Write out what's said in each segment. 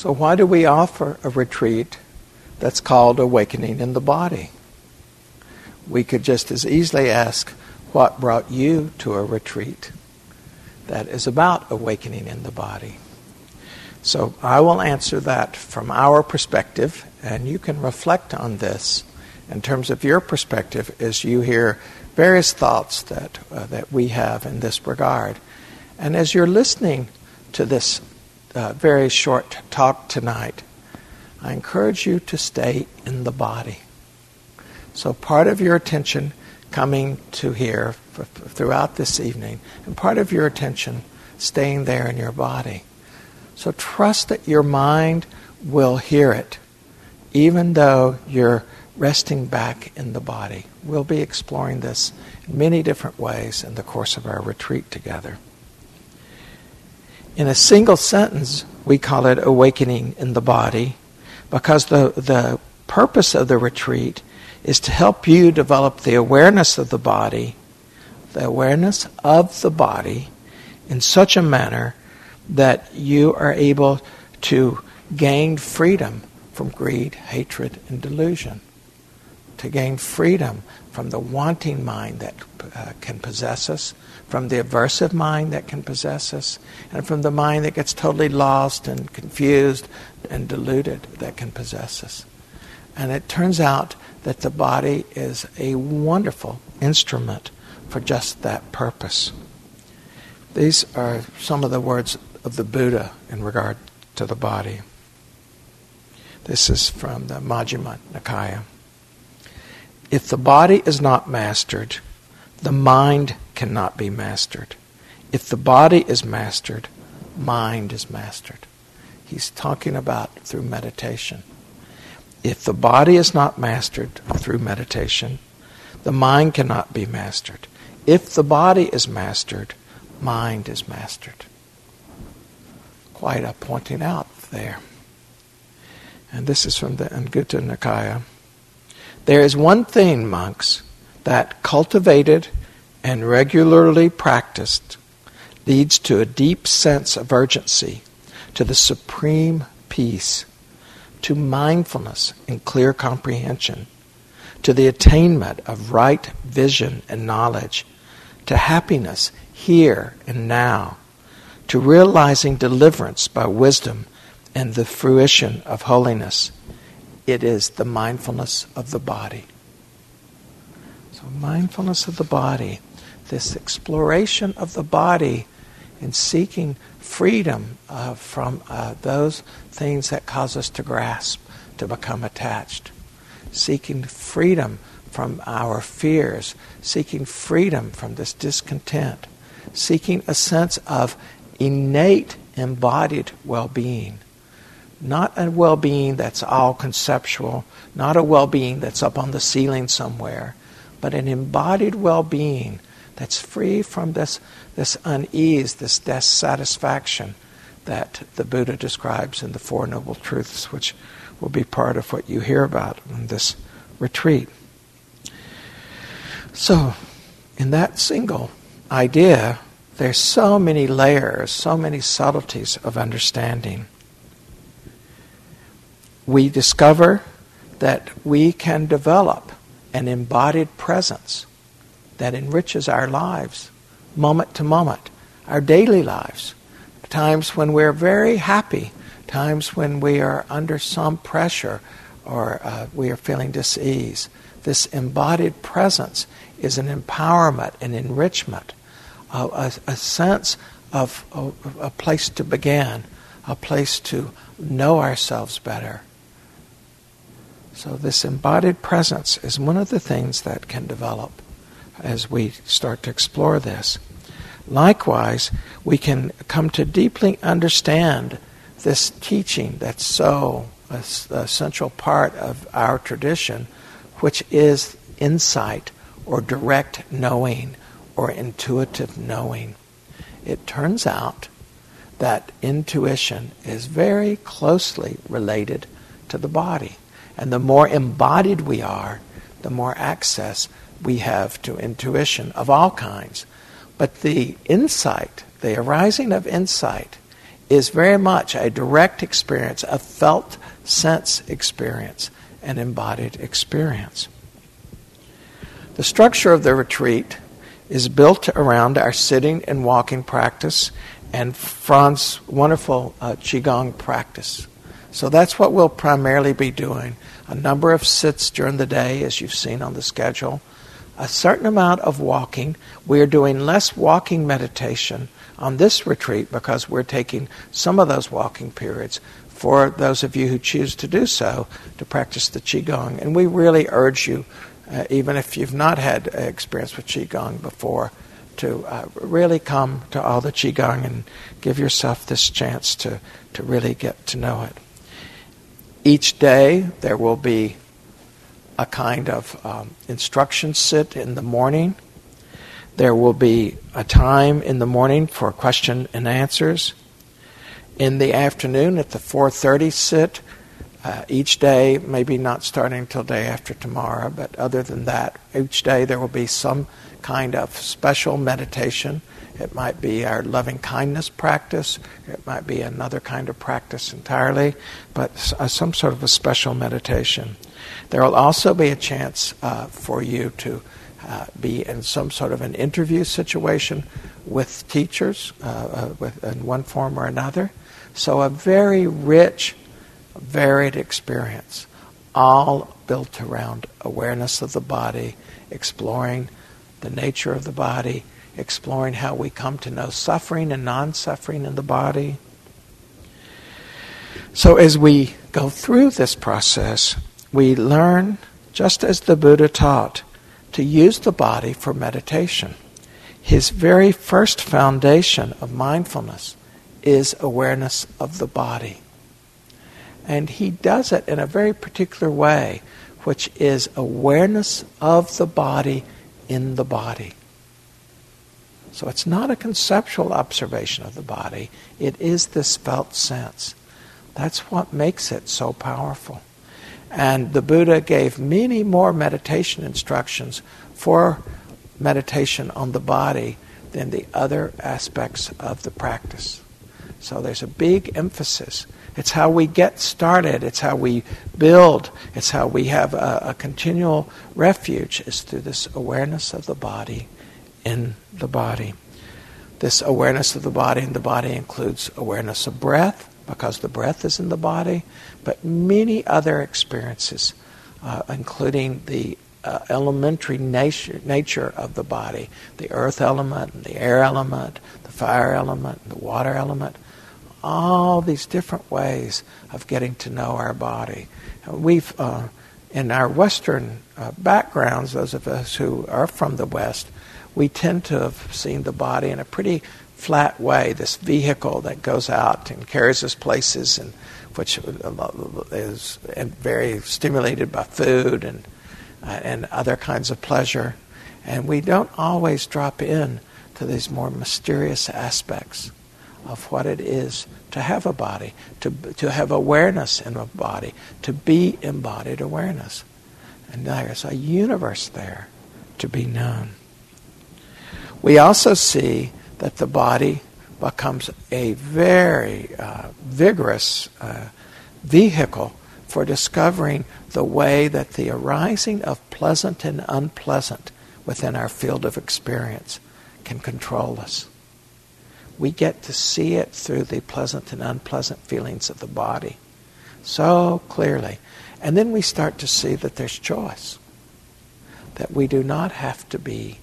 So, why do we offer a retreat that's called Awakening in the Body? We could just as easily ask, What brought you to a retreat that is about awakening in the body? So, I will answer that from our perspective, and you can reflect on this in terms of your perspective as you hear various thoughts that, uh, that we have in this regard. And as you're listening to this uh, very short talk tonight, I encourage you to stay in the body. So, part of your attention coming to here f- throughout this evening, and part of your attention staying there in your body. So, trust that your mind will hear it, even though you're resting back in the body. We'll be exploring this in many different ways in the course of our retreat together. In a single sentence, we call it awakening in the body because the, the purpose of the retreat is to help you develop the awareness of the body, the awareness of the body in such a manner that you are able to gain freedom from greed, hatred, and delusion. To gain freedom from the wanting mind that uh, can possess us, from the aversive mind that can possess us, and from the mind that gets totally lost and confused and deluded that can possess us. And it turns out that the body is a wonderful instrument for just that purpose. These are some of the words of the Buddha in regard to the body. This is from the Majjhima Nikaya. If the body is not mastered, the mind cannot be mastered. If the body is mastered, mind is mastered. He's talking about through meditation. If the body is not mastered through meditation, the mind cannot be mastered. If the body is mastered, mind is mastered. Quite a pointing out there. And this is from the Anguttara Nikaya. There is one thing, monks, that cultivated and regularly practiced leads to a deep sense of urgency, to the supreme peace, to mindfulness and clear comprehension, to the attainment of right vision and knowledge, to happiness here and now, to realizing deliverance by wisdom and the fruition of holiness. It is the mindfulness of the body. So, mindfulness of the body, this exploration of the body in seeking freedom uh, from uh, those things that cause us to grasp, to become attached, seeking freedom from our fears, seeking freedom from this discontent, seeking a sense of innate embodied well being. Not a well being that's all conceptual, not a well being that's up on the ceiling somewhere, but an embodied well being that's free from this, this unease, this dissatisfaction that the Buddha describes in the Four Noble Truths, which will be part of what you hear about in this retreat. So, in that single idea, there's so many layers, so many subtleties of understanding. We discover that we can develop an embodied presence that enriches our lives, moment to moment, our daily lives. Times when we're very happy, times when we are under some pressure or uh, we are feeling dis-ease. This embodied presence is an empowerment, an enrichment, a, a, sense of a, a place to begin, a place to know ourselves better. So, this embodied presence is one of the things that can develop as we start to explore this. Likewise, we can come to deeply understand this teaching that's so a, a central part of our tradition, which is insight or direct knowing or intuitive knowing. It turns out that intuition is very closely related to the body. And the more embodied we are, the more access we have to intuition of all kinds. But the insight, the arising of insight, is very much a direct experience, a felt sense experience, an embodied experience. The structure of the retreat is built around our sitting and walking practice and Franz's wonderful uh, Qigong practice. So that's what we'll primarily be doing. A number of sits during the day, as you've seen on the schedule. A certain amount of walking. We are doing less walking meditation on this retreat because we're taking some of those walking periods for those of you who choose to do so to practice the Qigong. And we really urge you, uh, even if you've not had experience with Qigong before, to uh, really come to all the Qigong and give yourself this chance to, to really get to know it. Each day there will be a kind of um, instruction sit in the morning. There will be a time in the morning for question and answers. In the afternoon at the 4:30 sit, uh, each day, maybe not starting until day after tomorrow, but other than that, each day there will be some kind of special meditation. It might be our loving kindness practice. It might be another kind of practice entirely, but uh, some sort of a special meditation. There will also be a chance uh, for you to uh, be in some sort of an interview situation with teachers uh, uh, with, in one form or another. So, a very rich, varied experience, all built around awareness of the body, exploring the nature of the body, exploring how we come to know suffering and non suffering in the body. So, as we go through this process, we learn, just as the Buddha taught, to use the body for meditation. His very first foundation of mindfulness is awareness of the body. And he does it in a very particular way, which is awareness of the body in the body. So it's not a conceptual observation of the body, it is this felt sense. That's what makes it so powerful. And the Buddha gave many more meditation instructions for meditation on the body than the other aspects of the practice. So there's a big emphasis. It's how we get started. It's how we build. It's how we have a, a continual refuge is through this awareness of the body in the body. This awareness of the body in the body includes awareness of breath, because the breath is in the body, but many other experiences, uh, including the uh, elementary nature, nature of the body the earth element, the air element, the fire element, the water element all these different ways of getting to know our body. We've, uh, in our Western uh, backgrounds, those of us who are from the West, we tend to have seen the body in a pretty flat way, this vehicle that goes out and carries us places and which is very stimulated by food and, uh, and other kinds of pleasure. And we don't always drop in to these more mysterious aspects of what it is to have a body, to, to have awareness in a body, to be embodied awareness. And there's a universe there to be known. We also see that the body becomes a very uh, vigorous uh, vehicle for discovering the way that the arising of pleasant and unpleasant within our field of experience can control us we get to see it through the pleasant and unpleasant feelings of the body so clearly. And then we start to see that there's choice, that we do not have to be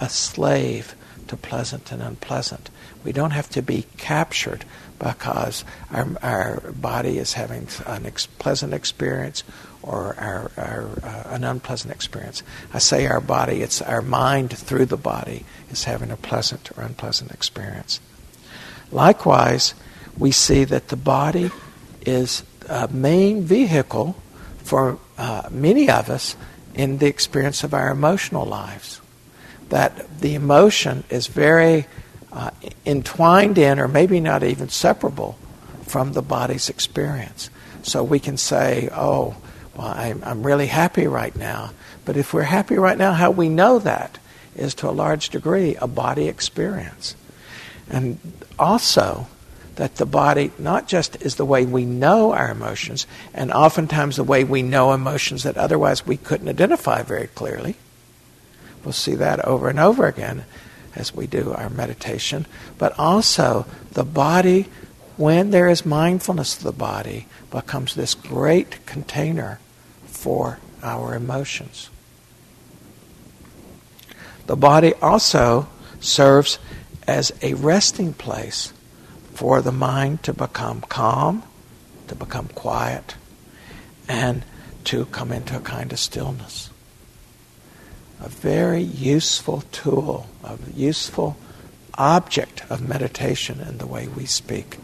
a slave to pleasant and unpleasant. We don't have to be captured because our, our body is having an ex- pleasant experience or our, our, uh, an unpleasant experience. I say our body, it's our mind through the body is having a pleasant or unpleasant experience. Likewise, we see that the body is a main vehicle for uh, many of us in the experience of our emotional lives. That the emotion is very uh, entwined in, or maybe not even separable from the body's experience. So we can say, oh, well, I'm, I'm really happy right now. But if we're happy right now, how we know that is to a large degree a body experience. And also, that the body not just is the way we know our emotions, and oftentimes the way we know emotions that otherwise we couldn't identify very clearly. We'll see that over and over again as we do our meditation. But also, the body, when there is mindfulness of the body, becomes this great container for our emotions. The body also serves as a resting place for the mind to become calm, to become quiet, and to come into a kind of stillness. A very useful tool, a useful object of meditation in the way we speak,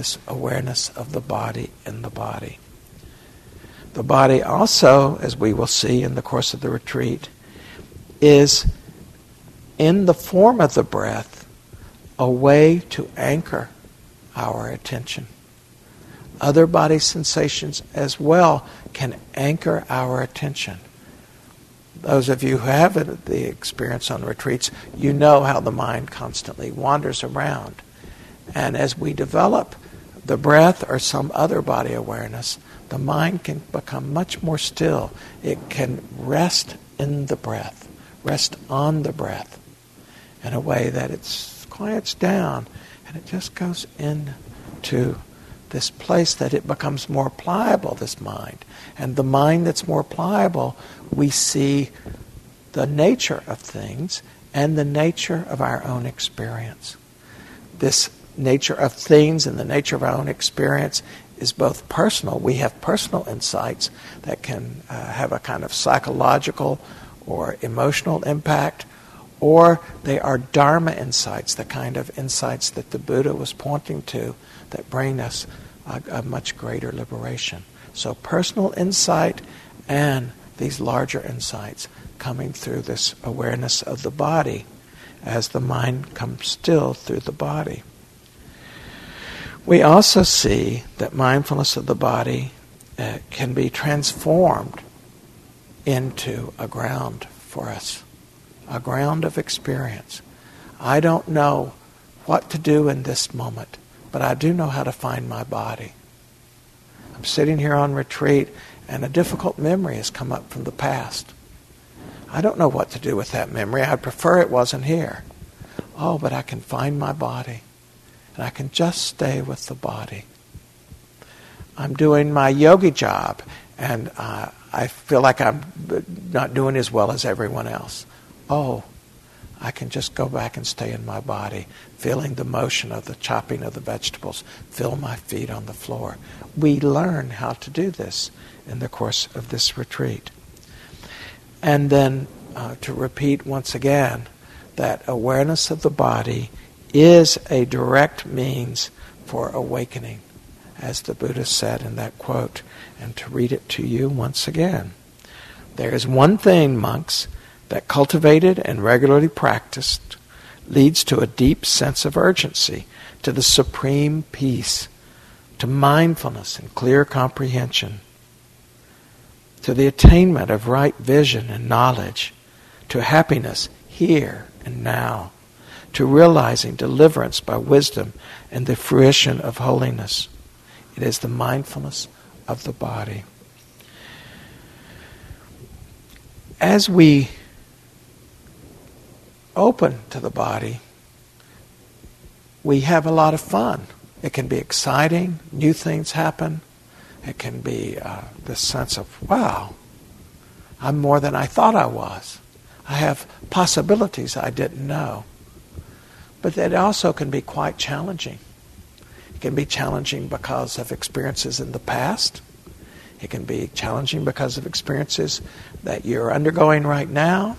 this awareness of the body in the body. The body also, as we will see in the course of the retreat, is in the form of the breath a way to anchor our attention. Other body sensations as well can anchor our attention. Those of you who have the experience on retreats, you know how the mind constantly wanders around. And as we develop the breath or some other body awareness, the mind can become much more still. It can rest in the breath, rest on the breath in a way that it quiets down and it just goes into this place that it becomes more pliable, this mind. And the mind that's more pliable, we see the nature of things and the nature of our own experience. This nature of things and the nature of our own experience is both personal. We have personal insights that can uh, have a kind of psychological or emotional impact, or they are Dharma insights, the kind of insights that the Buddha was pointing to that bring us a, a much greater liberation. So, personal insight and these larger insights coming through this awareness of the body as the mind comes still through the body. We also see that mindfulness of the body uh, can be transformed into a ground for us a ground of experience. I don't know what to do in this moment, but I do know how to find my body. I'm sitting here on retreat, and a difficult memory has come up from the past. I don't know what to do with that memory. I'd prefer it wasn't here. Oh, but I can find my body, and I can just stay with the body. I'm doing my yogi job, and uh, I feel like I'm not doing as well as everyone else oh, I can just go back and stay in my body, feeling the motion of the chopping of the vegetables, feel my feet on the floor. We learn how to do this in the course of this retreat. And then uh, to repeat once again that awareness of the body is a direct means for awakening, as the Buddha said in that quote, and to read it to you once again. There is one thing, monks, that cultivated and regularly practiced leads to a deep sense of urgency, to the supreme peace, to mindfulness and clear comprehension, to the attainment of right vision and knowledge, to happiness here and now, to realizing deliverance by wisdom and the fruition of holiness. It is the mindfulness of the body. As we open to the body, we have a lot of fun. It can be exciting, new things happen. It can be uh, sense of, wow, I'm more than I thought I was. I have possibilities I didn't know. But that also can be quite challenging. It can be challenging because of experiences in the past. It can be challenging because of experiences that you're undergoing right now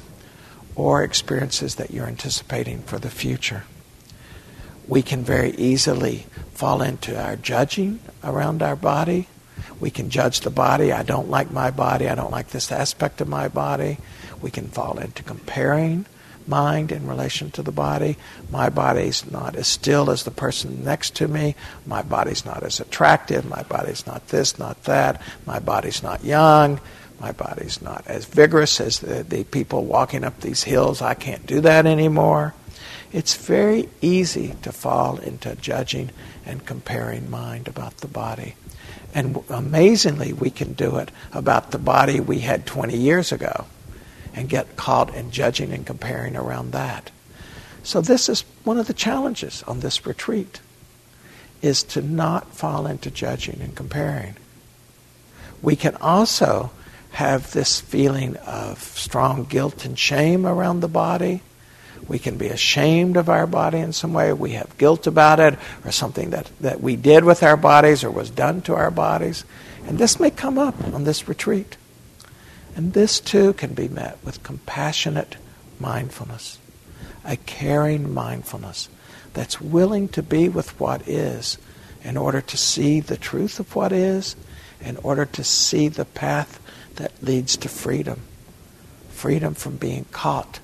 or experiences that you're anticipating for the future. We can very easily fall into our judging around our body. We can judge the body. I don't like my body. I don't like this aspect of my body. We can fall into comparing mind in relation to the body. My body's not as still as the person next to me. My body's not as attractive. My body's not this, not that. My body's not young. My body's not as vigorous as the, the people walking up these hills. I can't do that anymore. it's very easy to fall into judging and comparing mind about the body. And amazingly, we can do it about the body we had 20 years ago and get caught in judging and comparing around that. So this is one of the challenges on this retreat is to not fall into judging and comparing. We can also have this feeling of strong guilt and shame around the body we can be ashamed of our body in some way. We have guilt about it or something that, that we did with our bodies or was done to our bodies. And this may come up on this retreat. And this too can be met with compassionate mindfulness, a caring mindfulness that's willing to be with what is in order to see the truth of what is, in order to see the path that leads to freedom. Freedom from being caught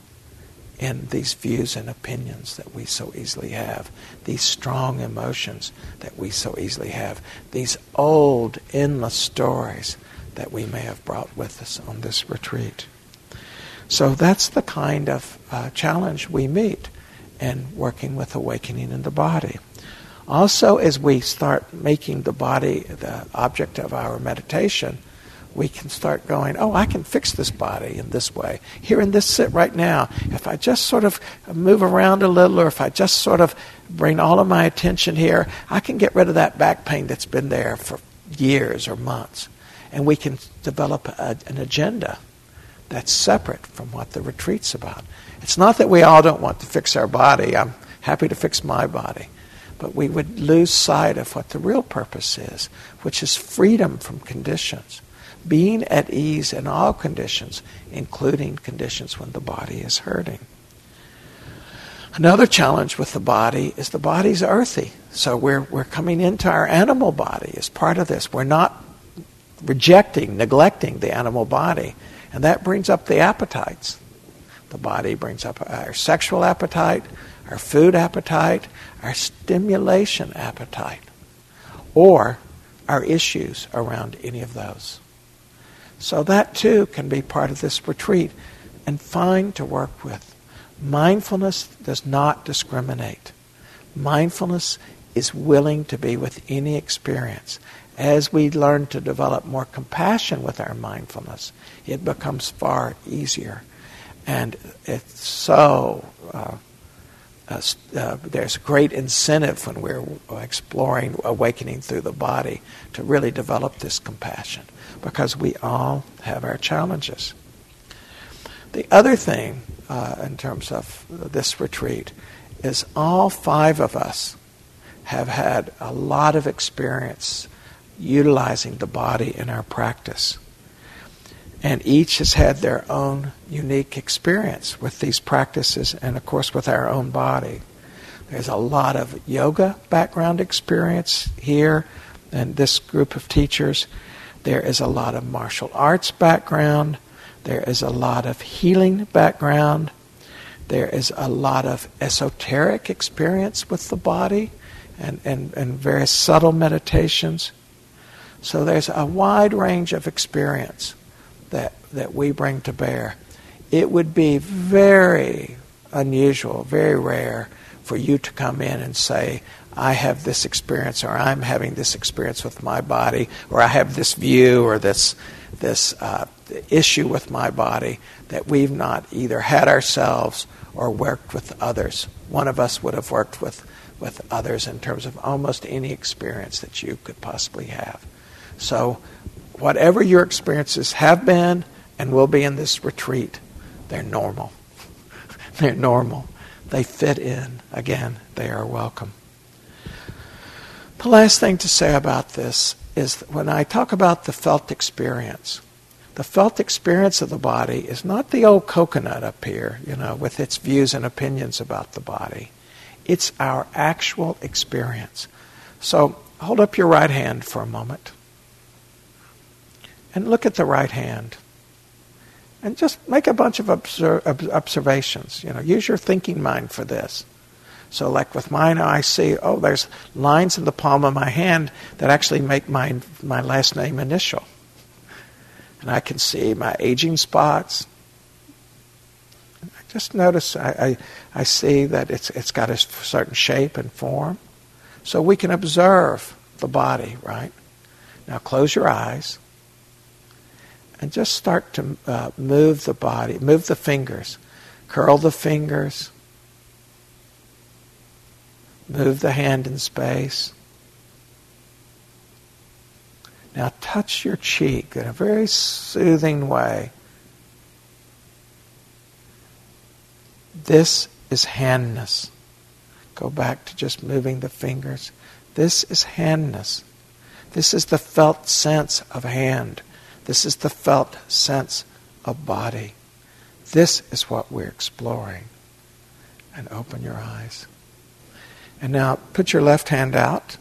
in these views and opinions that we so easily have, these strong emotions that we so easily have, these old, endless stories that we may have brought with us on this retreat. So that's the kind of uh, challenge we meet in working with awakening in the body. Also, as we start making the body the object of our meditation, we can start going, oh, I can fix this body in this way. Here in this sit right now, if I just sort of move around a little, or if I just sort of bring all of my attention here, I can get rid of that back pain that's been there for years or months. And we can develop a, an agenda that's separate from what the retreat's about. It's not that we all don't want to fix our body. I'm happy to fix my body. But we would lose sight of what the real purpose is, which is freedom from conditions being at ease in all conditions, including conditions when the body is hurting. Another challenge with the body is the body's earthy. So we're, we're coming into our animal body as part of this. We're not rejecting, neglecting the animal body. And that brings up the appetites. The body brings up our sexual appetite, our food appetite, our stimulation appetite, or our issues around any of those. So that too can be part of this retreat and fine to work with. Mindfulness does not discriminate. Mindfulness is willing to be with any experience. As we learn to develop more compassion with our mindfulness, it becomes far easier. And it's so, uh, uh, uh, there's great incentive when we're exploring awakening through the body to really develop this compassion because we all have our challenges. The other thing, uh, in terms of this retreat, is all five of us have had a lot of experience utilizing the body in our practice. And each has had their own unique experience with these practices and, of course, with our own body. There's a lot of yoga background experience here and this group of teachers. There is a lot of martial arts background. There is a lot of healing background. There is a lot of esoteric experience with the body and, and, and various subtle meditations. So there's a wide range of experience that, that we bring to bear. It would be very unusual, very rare for you to come in and say, I have this experience, or I'm having this experience with my body, or I have this view, or this this uh, issue with my body that we've not either had ourselves or worked with others. One of us would have worked with with others in terms of almost any experience that you could possibly have. So, whatever your experiences have been and will be in this retreat, they're normal. they're normal. They fit in. Again, they are welcome. The last thing to say about this is that when I talk about the felt experience, the felt experience of the body is not the old coconut up here, you know, with its views and opinions about the body. It's our actual experience. So hold up your right hand for a moment and look at the right hand. And just make a bunch of observations. You know, use your thinking mind for this. So, like with mine, I see, oh, there's lines in the palm of my hand that actually make my, my last name initial. And I can see my aging spots. Just notice I, I, I see that it's, it's got a certain shape and form. So we can observe the body, right? Now close your eyes and just start to uh, move the body, move the fingers, curl the fingers, move the hand in space. Now touch your cheek in a very soothing way. This is handness. Go back to just moving the fingers. This is handness. This is the felt sense of hand. This is the felt sense of body. This is what we're exploring. And open your eyes. And now put your left hand out.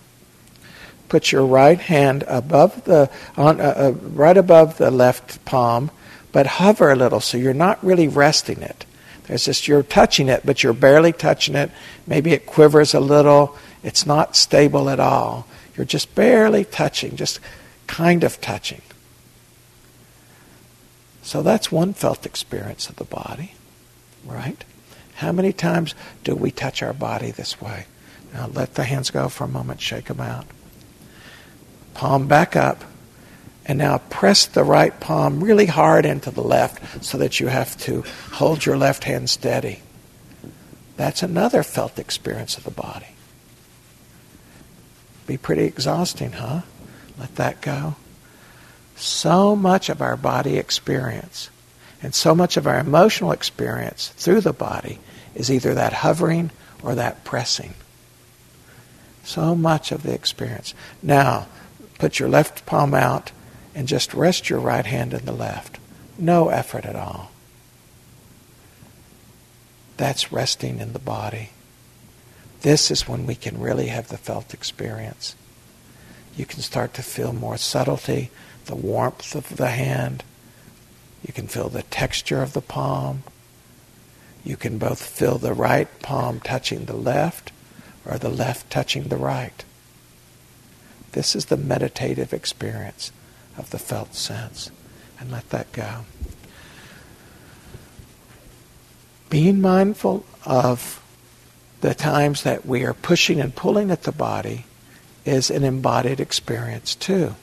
Put your right hand above the on uh, uh, right above the left palm, but hover a little so you're not really resting it. There's just you're touching it, but you're barely touching it. Maybe it quivers a little. It's not stable at all. You're just barely touching, just kind of touching. So that's one felt experience of the body, right? How many times do we touch our body this way? Now let the hands go for a moment, shake them out. Palm back up. And now press the right palm really hard into the left so that you have to hold your left hand steady. That's another felt experience of the body. Be pretty exhausting, huh? Let that go. So much of our body experience and so much of our emotional experience through the body is either that hovering or that pressing. So much of the experience. Now, put your left palm out and just rest your right hand in the left. No effort at all. That's resting in the body. This is when we can really have the felt experience. You can start to feel more subtlety, the warmth of the hand. You can feel the texture of the palm. You can both feel the right palm touching the left or the left touching the right. This is the meditative experience of the felt sense. And let that go. Being mindful of the times that we are pushing and pulling at the body is an embodied experience too.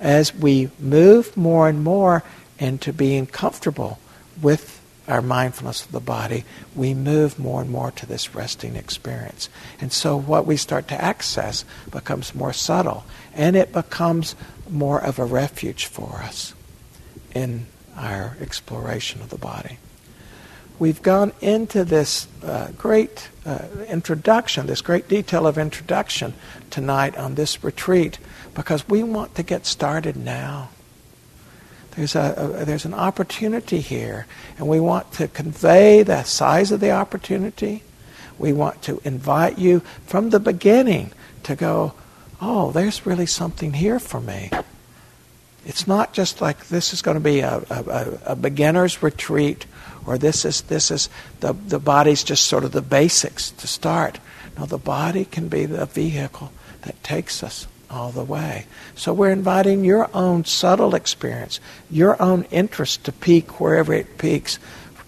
As we move more and more into being comfortable with our mindfulness of the body, we move more and more to this resting experience. And so what we start to access becomes more subtle, and it becomes more of a refuge for us in our exploration of the body. We've gone into this uh, great uh, introduction, this great detail of introduction tonight on this retreat because we want to get started now. There's, a, a, there's an opportunity here, and we want to convey the size of the opportunity. We want to invite you from the beginning to go, oh, there's really something here for me. It's not just like this is going to be a, a, a beginner's retreat or this is this is the, the body's just sort of the basics to start. No, the body can be the vehicle that takes us all the way. So we're inviting your own subtle experience, your own interest to peak wherever it peaks,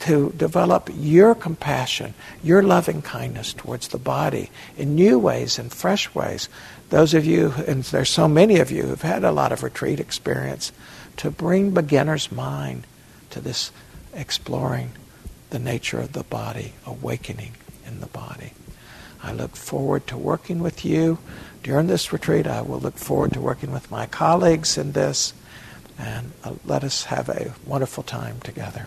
to develop your compassion, your loving kindness towards the body in new ways and fresh ways. Those of you, and there's so many of you who've had a lot of retreat experience, to bring beginner's mind to this exploring the nature of the body, awakening in the body. I look forward to working with you during this retreat. I will look forward to working with my colleagues in this, and uh, let us have a wonderful time together.